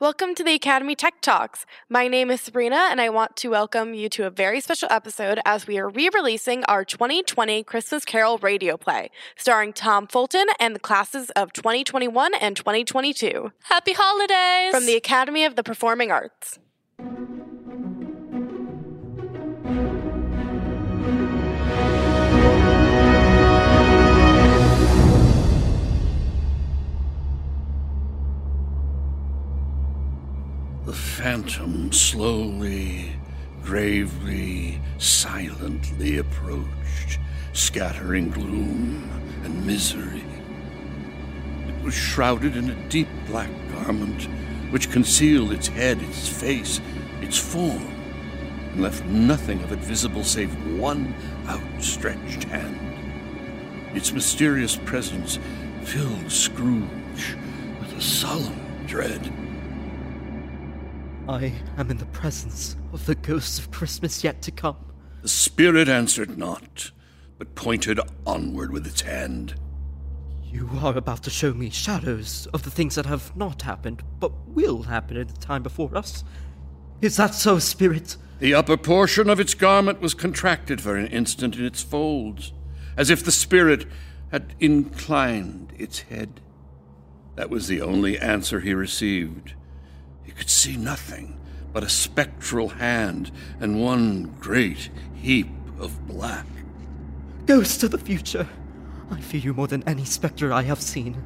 Welcome to the Academy Tech Talks. My name is Sabrina, and I want to welcome you to a very special episode as we are re releasing our 2020 Christmas Carol radio play, starring Tom Fulton and the classes of 2021 and 2022. Happy holidays! From the Academy of the Performing Arts. The phantom slowly, gravely, silently approached, scattering gloom and misery. It was shrouded in a deep black garment which concealed its head, its face, its form, and left nothing of it visible save one outstretched hand. Its mysterious presence filled Scrooge with a solemn dread. I am in the presence of the ghosts of Christmas yet to come. The spirit answered not, but pointed onward with its hand. You are about to show me shadows of the things that have not happened, but will happen in the time before us. Is that so, Spirit? The upper portion of its garment was contracted for an instant in its folds, as if the spirit had inclined its head. That was the only answer he received. He could see nothing but a spectral hand and one great heap of black. Ghost of the future, I fear you more than any spectre I have seen.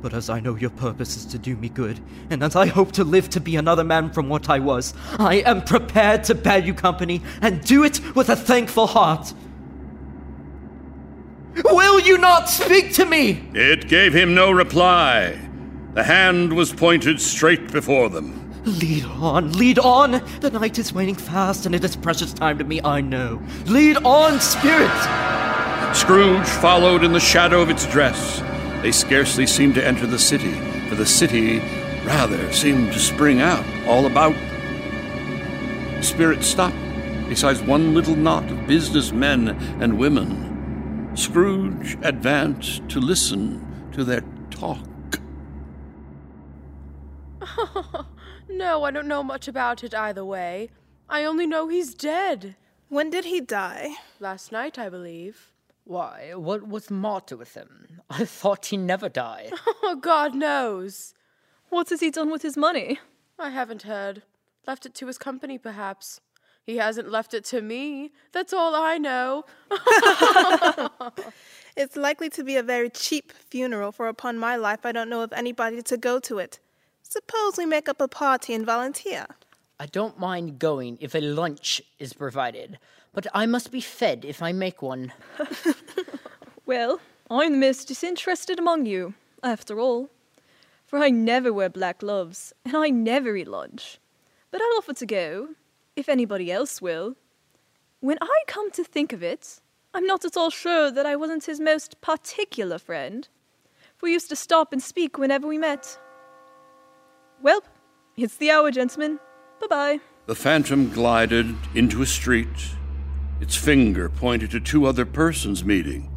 But as I know your purpose is to do me good, and as I hope to live to be another man from what I was, I am prepared to bear you company and do it with a thankful heart. Will you not speak to me? It gave him no reply. The hand was pointed straight before them. Lead on, lead on! The night is waning fast, and it is precious time to me, I know. Lead on, spirit! Scrooge followed in the shadow of its dress. They scarcely seemed to enter the city, for the city rather seemed to spring out all about. Spirit stopped beside one little knot of businessmen and women. Scrooge advanced to listen to their talk. no, I don't know much about it either way. I only know he's dead. When did he die? Last night, I believe. Why, what was the matter with him? I thought he never died. Oh, God knows. What has he done with his money? I haven't heard. Left it to his company, perhaps. He hasn't left it to me. That's all I know. It's likely to be a very cheap funeral, for upon my life I don't know of anybody to go to it. Suppose we make up a party and volunteer. I don't mind going if a lunch is provided, but I must be fed if I make one. Well, I'm the most disinterested among you, after all. For I never wear black gloves, and I never eat lunch. But I'll offer to go, if anybody else will. When I come to think of it, I'm not at all sure that I wasn't his most particular friend. For we used to stop and speak whenever we met. Well, it's the hour, gentlemen. Bye bye. The phantom glided into a street. Its finger pointed to two other persons meeting.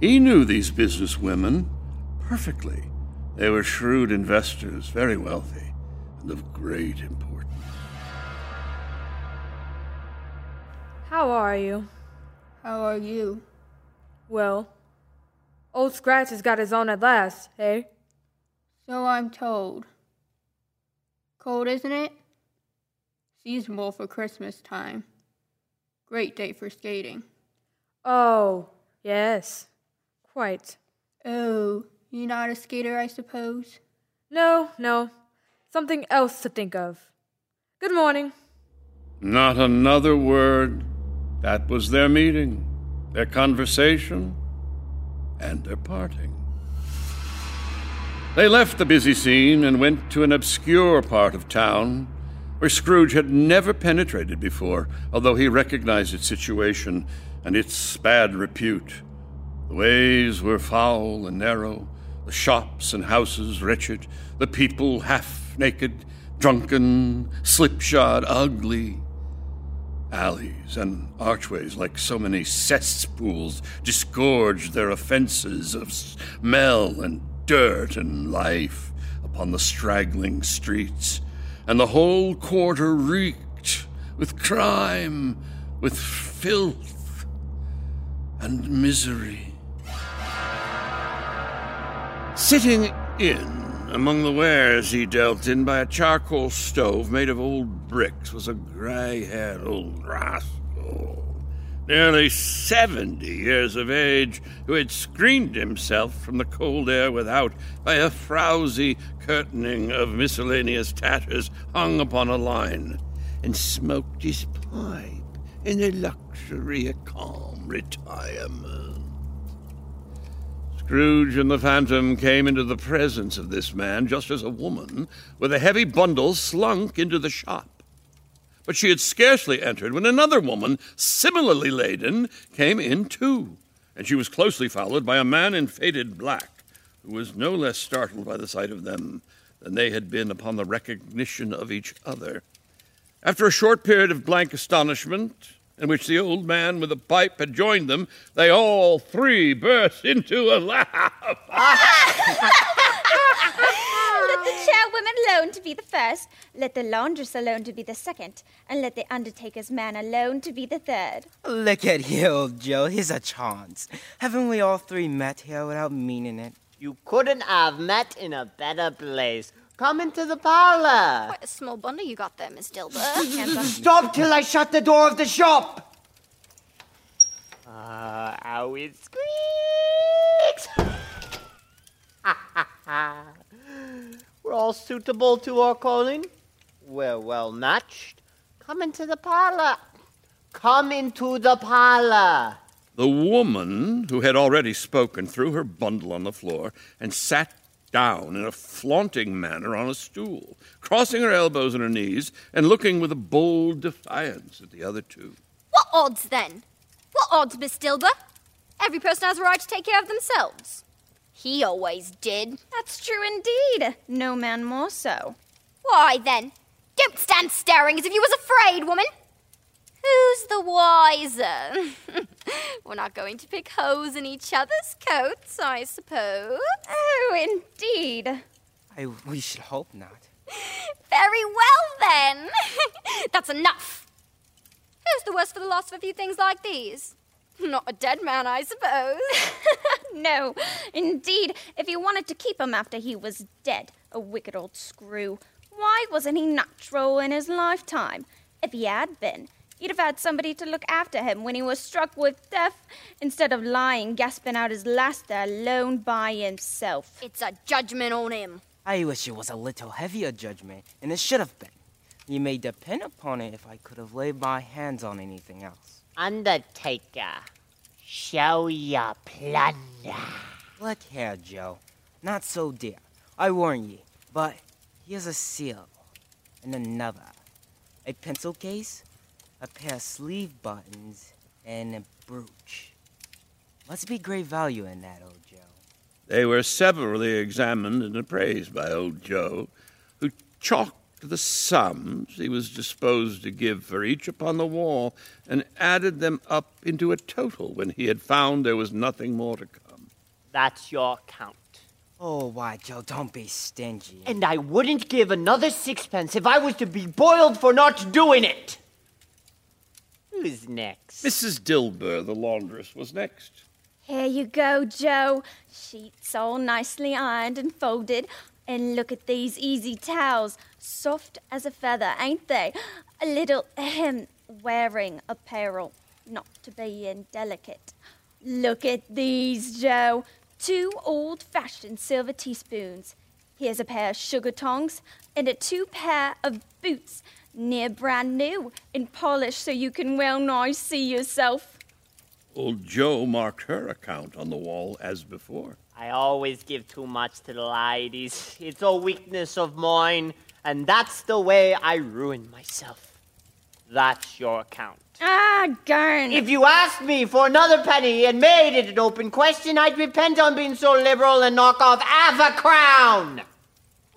He knew these business women perfectly. They were shrewd investors, very wealthy, and of great importance. How are you? How are you? Well, old Scratch has got his own at last, eh? So I'm told. Cold, isn't it? Seasonable for Christmas time. Great day for skating. Oh, yes. Quite. Oh, you're not a skater, I suppose? No, no. Something else to think of. Good morning. Not another word. That was their meeting, their conversation, and their parting. They left the busy scene and went to an obscure part of town where Scrooge had never penetrated before, although he recognized its situation and its bad repute. The ways were foul and narrow, the shops and houses wretched, the people half naked, drunken, slipshod, ugly. Alleys and archways, like so many cesspools, disgorged their offenses of smell and dirt and life upon the straggling streets, and the whole quarter reeked with crime, with filth, and misery. Sitting in among the wares he dealt in by a charcoal stove made of old bricks was a gray haired old rascal, nearly seventy years of age, who had screened himself from the cold air without by a frowsy curtaining of miscellaneous tatters hung upon a line, and smoked his pipe in the luxury of calm retirement. Scrooge and the Phantom came into the presence of this man just as a woman, with a heavy bundle, slunk into the shop. But she had scarcely entered when another woman, similarly laden, came in too, and she was closely followed by a man in faded black, who was no less startled by the sight of them than they had been upon the recognition of each other. After a short period of blank astonishment, in which the old man with the pipe had joined them, they all three burst into a laugh. let the chairwoman alone to be the first, let the laundress alone to be the second, and let the undertaker's man alone to be the third. Look at you, old Joe. Here's a chance. Haven't we all three met here without meaning it? You couldn't have met in a better place. Come into the parlor. Quite a small bundle you got there, Miss Dilber. Stop till I shut the door of the shop. Ah, how it squeaks. We're all suitable to our calling. We're well matched. Come into the parlor. Come into the parlor. The woman, who had already spoken, threw her bundle on the floor and sat down in a flaunting manner on a stool, crossing her elbows and her knees and looking with a bold defiance at the other two. What odds then? What odds, Miss Dilber? Every person has a right to take care of themselves. He always did. That's true indeed. No man more so. Why then? Don't stand staring as if you was afraid, woman. Who's the wiser? We're not going to pick holes in each other's coats, I suppose. Oh, indeed. I, we should hope not. Very well, then. That's enough. Who's the worse for the loss of a few things like these? Not a dead man, I suppose. no, indeed. If you wanted to keep him after he was dead, a wicked old screw, why wasn't he natural in his lifetime? If he had been, he'd have had somebody to look after him when he was struck with death, instead of lying gasping out his last there alone by himself. It's a judgment on him. I wish it was a little heavier judgment, and it should have been. You may depend upon it if I could have laid my hands on anything else. Undertaker, show your plunder. Look here, Joe. Not so dear. I warn ye. But here's a seal. And another. A pencil case, a pair of sleeve buttons, and a brooch. Must be great value in that, old Joe. They were severally examined and appraised by old Joe, who chalked the sums he was disposed to give for each upon the wall and added them up into a total when he had found there was nothing more to come. That's your count. Oh, why, Joe, don't be stingy. And I wouldn't give another sixpence if I was to be boiled for not doing it. Who's next? Mrs. Dilber, the laundress, was next. Here you go, Joe. Sheets all nicely ironed and folded. And look at these easy towels. Soft as a feather, ain't they? A little ahem, wearing apparel. Not to be indelicate. Look at these, Joe. Two old fashioned silver teaspoons. Here's a pair of sugar tongs and a two pair of boots, near brand new, and polished so you can well nigh see yourself. Old Joe marked her account on the wall as before. I always give too much to the ladies. It's a weakness of mine, and that's the way I ruin myself. That's your account. Ah, garn. If you asked me for another penny and made it an open question, I'd repent on being so liberal and knock off half a crown.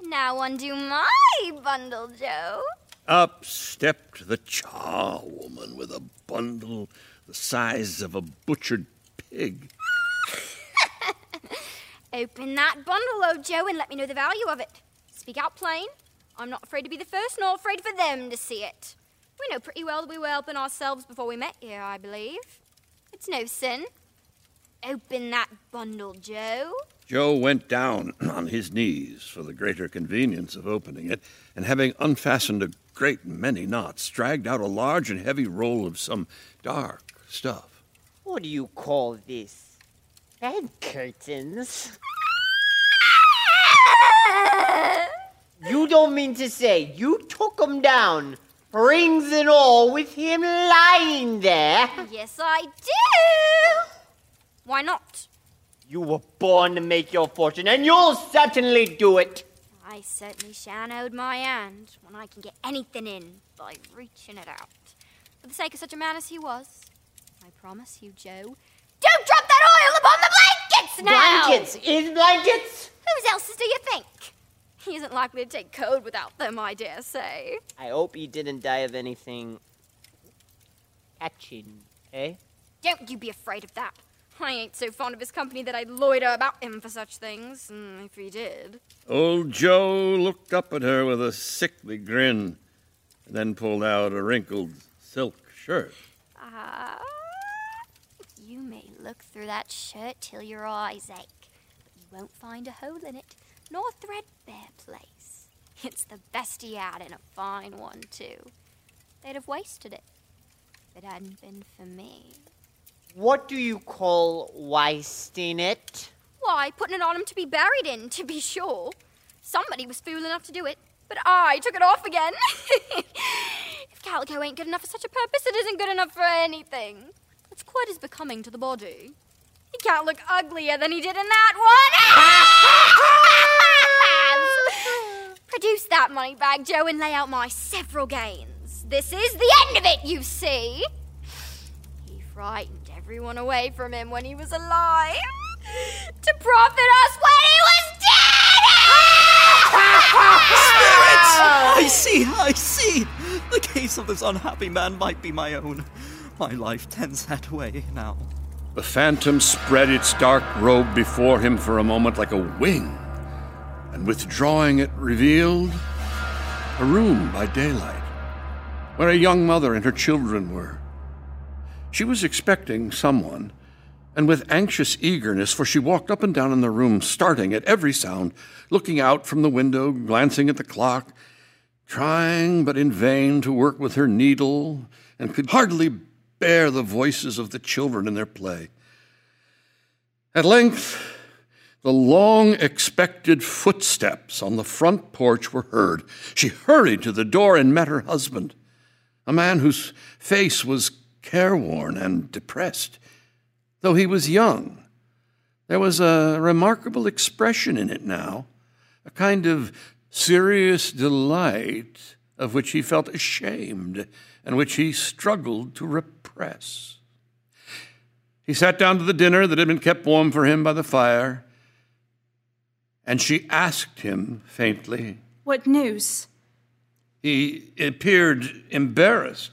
Now undo my bundle, Joe. Up stepped the charwoman with a bundle the size of a butchered pig. Open that bundle, old Joe, and let me know the value of it. speak out plain. I'm not afraid to be the first, nor afraid for them to see it. We know pretty well that we were helping ourselves before we met here, I believe. It's no sin. Open that bundle, Joe. Joe went down on his knees for the greater convenience of opening it, and having unfastened a great many knots, dragged out a large and heavy roll of some dark stuff. What do you call this? Bed curtains? you don't mean to say you took 'em down, rings and all, with him lying there? Yes, I do. Why not? You were born to make your fortune, and you'll certainly do it. I certainly shan't hold my hand when I can get anything in by reaching it out. For the sake of such a man as he was, I promise you, Joe, don't drop that oil upon the blankets now! Blankets? Is blankets? Whose else's do you think? He isn't likely to take code without them, I dare say. I hope he didn't die of anything catching, eh? Don't you be afraid of that. I ain't so fond of his company that I'd loiter about him for such things, mm, if he did. Old Joe looked up at her with a sickly grin, and then pulled out a wrinkled silk shirt. Ah, you may look through that shirt till your eyes ache, but you won't find a hole in it, nor a threadbare place. It's the best he had, and a fine one, too. They'd have wasted it if it hadn't been for me. What do you call wasting it? Why, putting it on him to be buried in, to be sure. Somebody was fool enough to do it, but I took it off again. if calico ain't good enough for such a purpose, it isn't good enough for anything. It's quite as becoming to the body. He can't look uglier than he did in that one. Produce that money bag, Joe, and lay out my several gains. This is the end of it, you see. He frightened everyone away from him when he was alive to profit us when he was Spirits! dead! I see, I see! The case of this unhappy man might be my own. My life tends that way now. The phantom spread its dark robe before him for a moment like a wing, and withdrawing it revealed a room by daylight, where a young mother and her children were. She was expecting someone, and with anxious eagerness, for she walked up and down in the room, starting at every sound, looking out from the window, glancing at the clock, trying but in vain to work with her needle, and could hardly bear the voices of the children in their play. At length, the long expected footsteps on the front porch were heard. She hurried to the door and met her husband, a man whose face was careworn and depressed. Though he was young, there was a remarkable expression in it now, a kind of serious delight of which he felt ashamed and which he struggled to repress. He sat down to the dinner that had been kept warm for him by the fire, and she asked him faintly. What news? He appeared embarrassed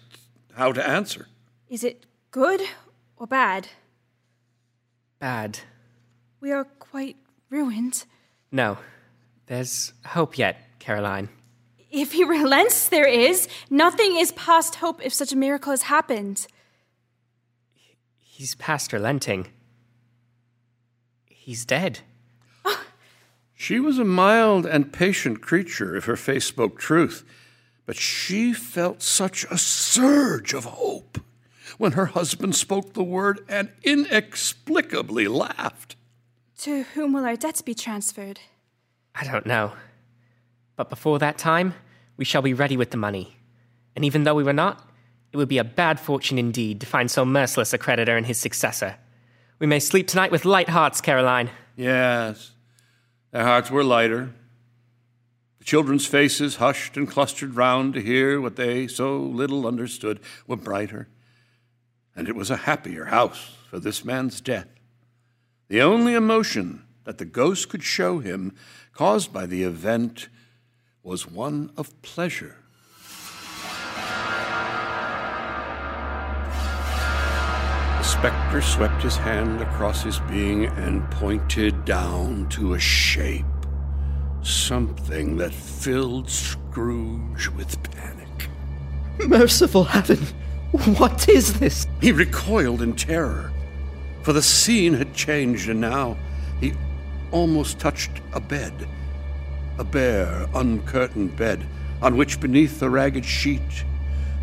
how to answer. Is it good or bad? Bad. We are quite ruined. No. There's hope yet, Caroline. If he relents, there is. Nothing is past hope if such a miracle has happened. He's past relenting. He's dead. She was a mild and patient creature, if her face spoke truth, but she felt such a surge of hope when her husband spoke the word and inexplicably laughed. To whom will our debts be transferred? I don't know. But before that time, we shall be ready with the money. And even though we were not, it would be a bad fortune indeed to find so merciless a creditor and his successor. We may sleep tonight with light hearts, Caroline. Yes, their hearts were lighter. The children's faces, hushed and clustered round to hear what they so little understood, were brighter. And it was a happier house for this man's death. The only emotion that the ghost could show him, caused by the event, was one of pleasure. The spectre swept his hand across his being and pointed down to a shape Something that filled Scrooge with panic. Merciful heaven! What is this? He recoiled in terror, for the scene had changed, and now he almost touched a bed. A bare, uncurtained bed, on which beneath a ragged sheet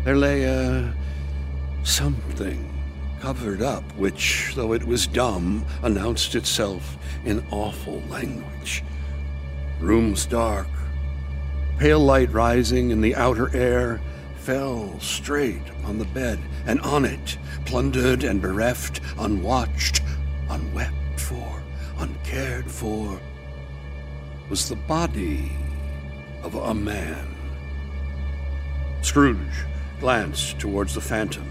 there lay a. something covered up, which, though it was dumb, announced itself in awful language. Room's dark. Pale light rising in the outer air fell straight on the bed, and on it, plundered and bereft, unwatched, unwept for, uncared for, was the body of a man. Scrooge glanced towards the phantom.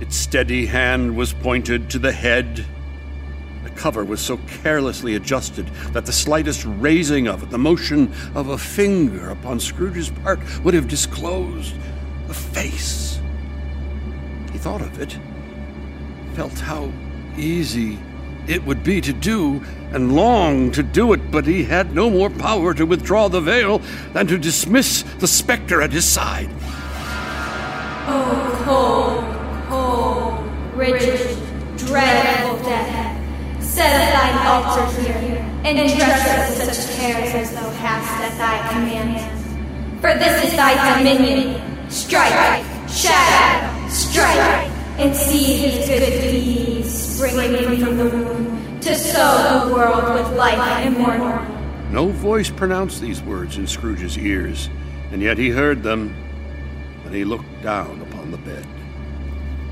Its steady hand was pointed to the head. The cover was so carelessly adjusted that the slightest raising of it, the motion of a finger upon Scrooge's part, would have disclosed the face. He thought of it, felt how easy it would be to do, and longed to do it, but he had no more power to withdraw the veil than to dismiss the spectre at his side. Oh, cold, cold, rigid, dreadful death, set up thine altar here, and dress us such cares as thou hast at thy command. For this is thy dominion. Strike, shatter, strike, and see his good deeds springing from the womb to sow the world with life immortal. No voice pronounced these words in Scrooge's ears, and yet he heard them when he looked down upon the bed.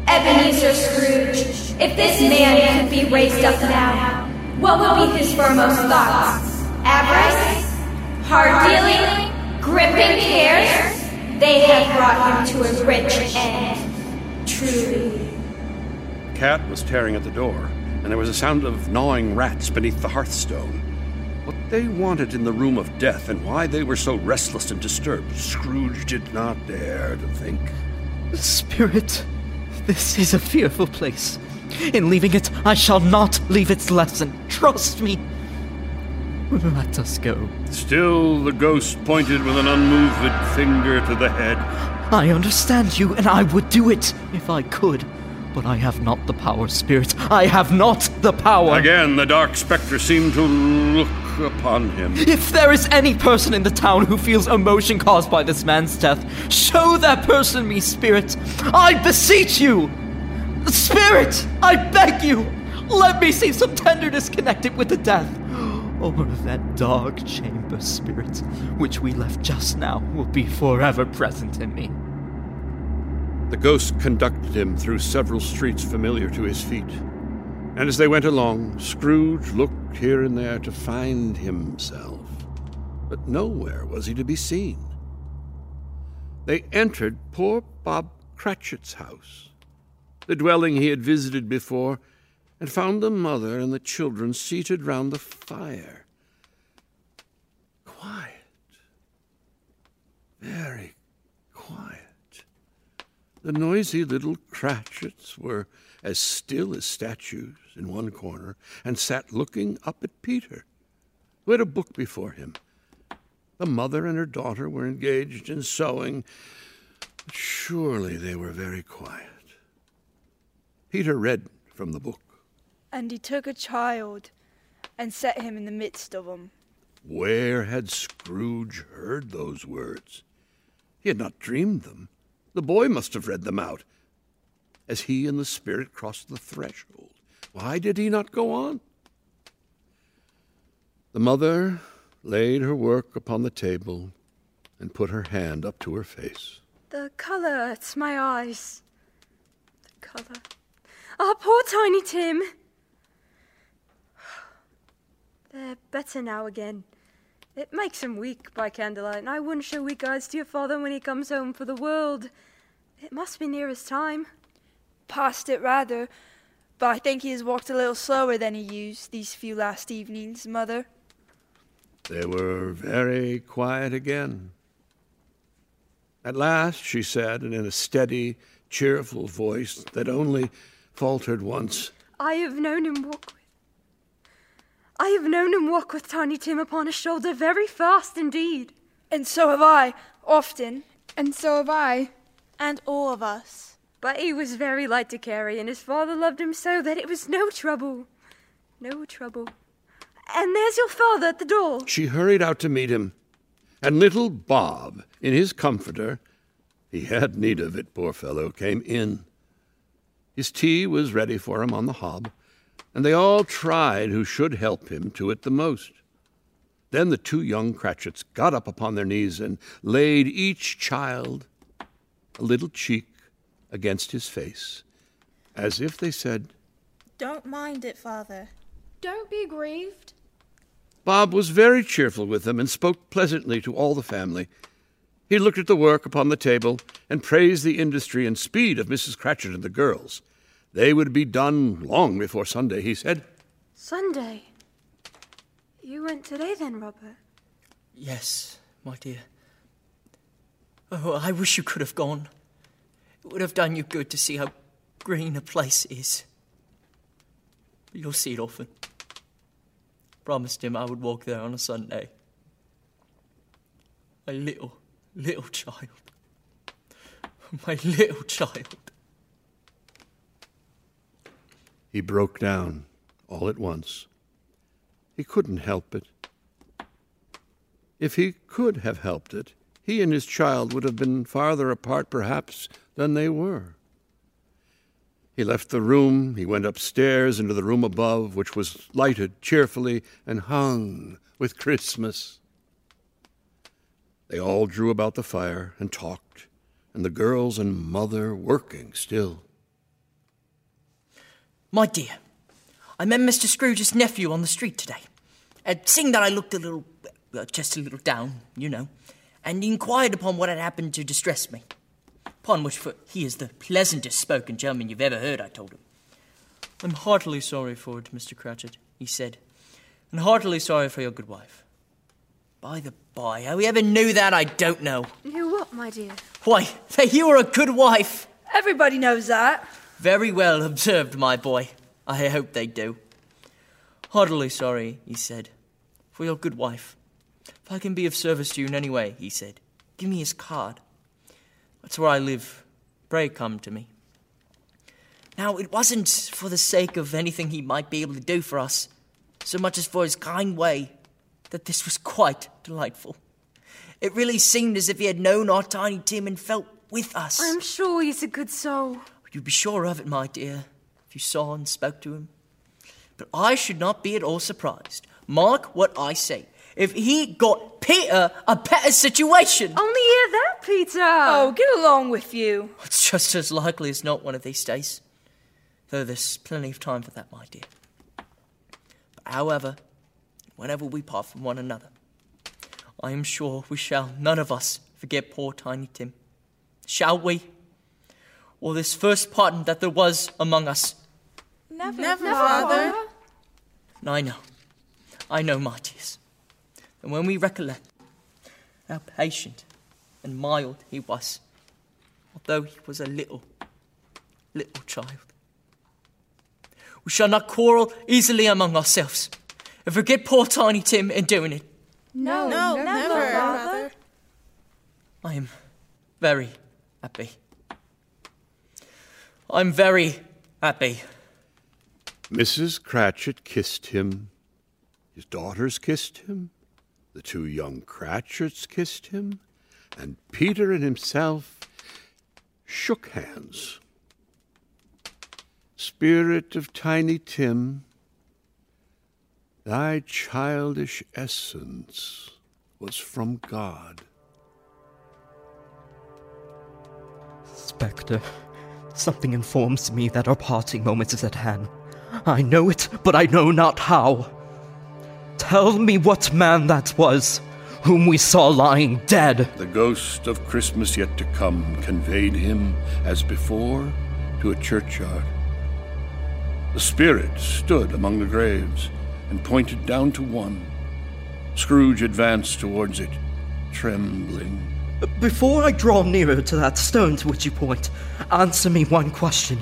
Ebenezer Scrooge, if this man could be raised up now, what would be his foremost thoughts? Avarice? Hard dealing? Gripping cares? They have brought him to a rich end. Truly. The cat was tearing at the door, and there was a sound of gnawing rats beneath the hearthstone. What they wanted in the room of death and why they were so restless and disturbed, Scrooge did not dare to think. Spirit, this is a fearful place. In leaving it, I shall not leave its lesson. Trust me. Let us go. Still, the ghost pointed with an unmoved finger to the head. I understand you, and I would do it if I could. But I have not the power, Spirit. I have not the power. Again, the dark spectre seemed to look upon him. If there is any person in the town who feels emotion caused by this man's death, show that person me, Spirit. I beseech you! Spirit, I beg you! Let me see some tenderness connected with the death. Or that dark chamber, Spirit, which we left just now, will be forever present in me. The ghost conducted him through several streets familiar to his feet. And as they went along, Scrooge looked here and there to find himself. But nowhere was he to be seen. They entered poor Bob Cratchit's house, the dwelling he had visited before, and found the mother and the children seated round the fire. Quiet. Very quiet. The noisy little Cratchits were as still as statues in one corner and sat looking up at Peter, who had a book before him. The mother and her daughter were engaged in sewing, surely they were very quiet. Peter read from the book. And he took a child and set him in the midst of them. Where had Scrooge heard those words? He had not dreamed them. The boy must have read them out as he and the Spirit crossed the threshold. Why did he not go on? The mother laid her work upon the table and put her hand up to her face. The colour hurts my eyes. The colour. Oh, poor Tiny Tim. They're better now again. It makes him weak by candlelight, and I wouldn't show weak eyes to your father when he comes home for the world. It must be near his time. Past it rather, but I think he has walked a little slower than he used these few last evenings, Mother. They were very quiet again. At last she said, and in a steady, cheerful voice that only faltered once, I have known him walk with. I have known him walk with Tiny Tim upon his shoulder very fast indeed. And so have I, often. And so have I. And all of us. But he was very light to carry, and his father loved him so that it was no trouble. No trouble. And there's your father at the door. She hurried out to meet him, and little Bob, in his comforter, he had need of it, poor fellow, came in. His tea was ready for him on the hob, and they all tried who should help him to it the most. Then the two young Cratchits got up upon their knees and laid each child a little cheek against his face, as if they said, Don't mind it, father. Don't be grieved. Bob was very cheerful with them and spoke pleasantly to all the family. He looked at the work upon the table and praised the industry and speed of Mrs. Cratchit and the girls. They would be done long before Sunday, he said. Sunday? You went today then, Robert? Yes, my dear. Oh, I wish you could have gone. It would have done you good to see how green a place is. But you'll see it often. Promised him I would walk there on a Sunday. My little, little child. My little child. He broke down all at once. He couldn't help it. If he could have helped it, he and his child would have been farther apart, perhaps, than they were. He left the room, he went upstairs into the room above, which was lighted cheerfully and hung with Christmas. They all drew about the fire and talked, and the girls and mother working still. My dear, I met Mr. Scrooge's nephew on the street today. And seeing that I looked a little, uh, just a little down, you know, and he inquired upon what had happened to distress me. Upon which, for he is the pleasantest spoken gentleman you've ever heard, I told him. I'm heartily sorry for it, Mr. Cratchit, he said, and heartily sorry for your good wife. By the by, how he ever knew that, I don't know. Knew what, my dear? Why, that you were a good wife. Everybody knows that. Very well observed, my boy. I hope they do. Heartily sorry, he said, for your good wife. If I can be of service to you in any way, he said, give me his card. That's where I live. Pray come to me. Now, it wasn't for the sake of anything he might be able to do for us, so much as for his kind way, that this was quite delightful. It really seemed as if he had known our tiny Tim and felt with us. I'm sure he's a good soul. You'd be sure of it, my dear, if you saw and spoke to him. But I should not be at all surprised. Mark what I say. If he got Peter a better situation. Only hear that, Peter. Oh, get along with you. It's just as likely as not one of these days. Though there's plenty of time for that, my dear. But however, whenever we part from one another, I am sure we shall none of us forget poor Tiny Tim. Shall we? Or this first parting that there was among us? Never, Never father. I know. I know, my dears. And when we recollect how patient and mild he was, although he was a little, little child, we shall not quarrel easily among ourselves and forget poor Tiny Tim in doing it. No, no, never, never father. I am very happy. I'm very happy. Mrs. Cratchit kissed him. His daughters kissed him. The two young Cratchits kissed him. And Peter and himself shook hands. Spirit of Tiny Tim, thy childish essence was from God. Spectre, something informs me that our parting moment is at hand. I know it, but I know not how. Tell me what man that was, whom we saw lying dead. The ghost of Christmas yet to come conveyed him, as before, to a churchyard. The spirit stood among the graves and pointed down to one. Scrooge advanced towards it, trembling. Before I draw nearer to that stone to which you point, answer me one question.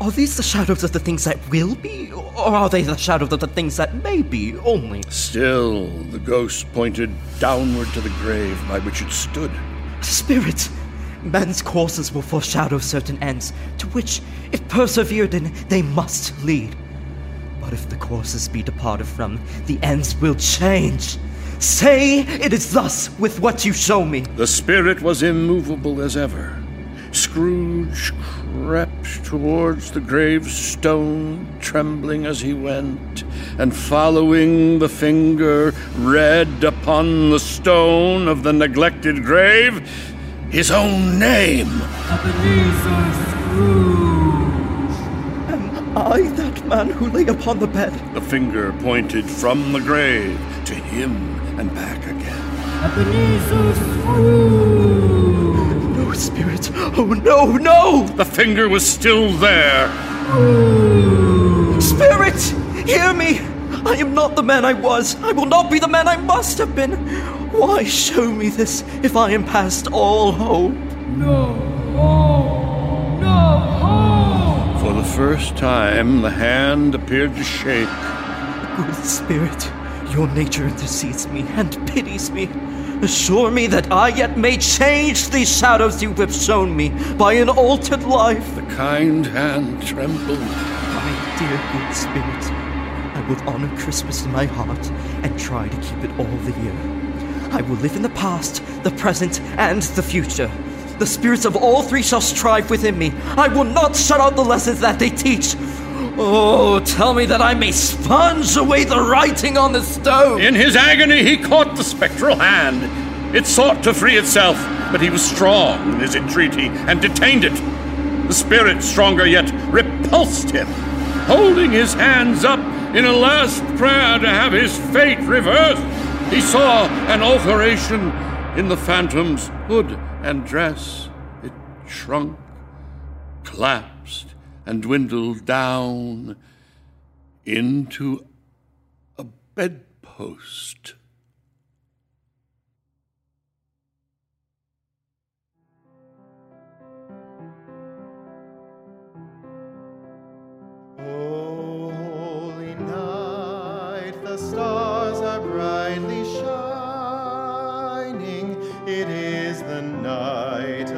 Are these the shadows of the things that will be, or are they the shadows of the things that may be only? Still, the ghost pointed downward to the grave by which it stood. Spirit! Men's courses will foreshadow certain ends, to which, if persevered in, they must lead. But if the courses be departed from, the ends will change. Say it is thus with what you show me. The spirit was immovable as ever. Scrooge crept towards the gravestone, trembling as he went, and following the finger, read upon the stone of the neglected grave his own name. Am I that man who lay upon the bed? The finger pointed from the grave to him and back again. No, spirit. Oh, no, no! The finger was still there. Spirit! Hear me! I am not the man I was. I will not be the man I must have been. Why show me this if I am past all hope? For first time, the hand appeared to shake. Good spirit, your nature intercedes me and pities me. Assure me that I yet may change these shadows you have shown me by an altered life. The kind hand trembled. My dear good spirit, I will honor Christmas in my heart and try to keep it all the year. I will live in the past, the present, and the future. The spirits of all three shall strive within me. I will not shut out the lessons that they teach. Oh, tell me that I may sponge away the writing on the stone. In his agony, he caught the spectral hand. It sought to free itself, but he was strong in his entreaty and detained it. The spirit, stronger yet, repulsed him, holding his hands up in a last prayer to have his fate reversed. He saw an alteration in the phantom's hood and dress. It shrunk, collapsed, and dwindled down into a bedpost. Oh, holy night, the stars are brightly. It is the night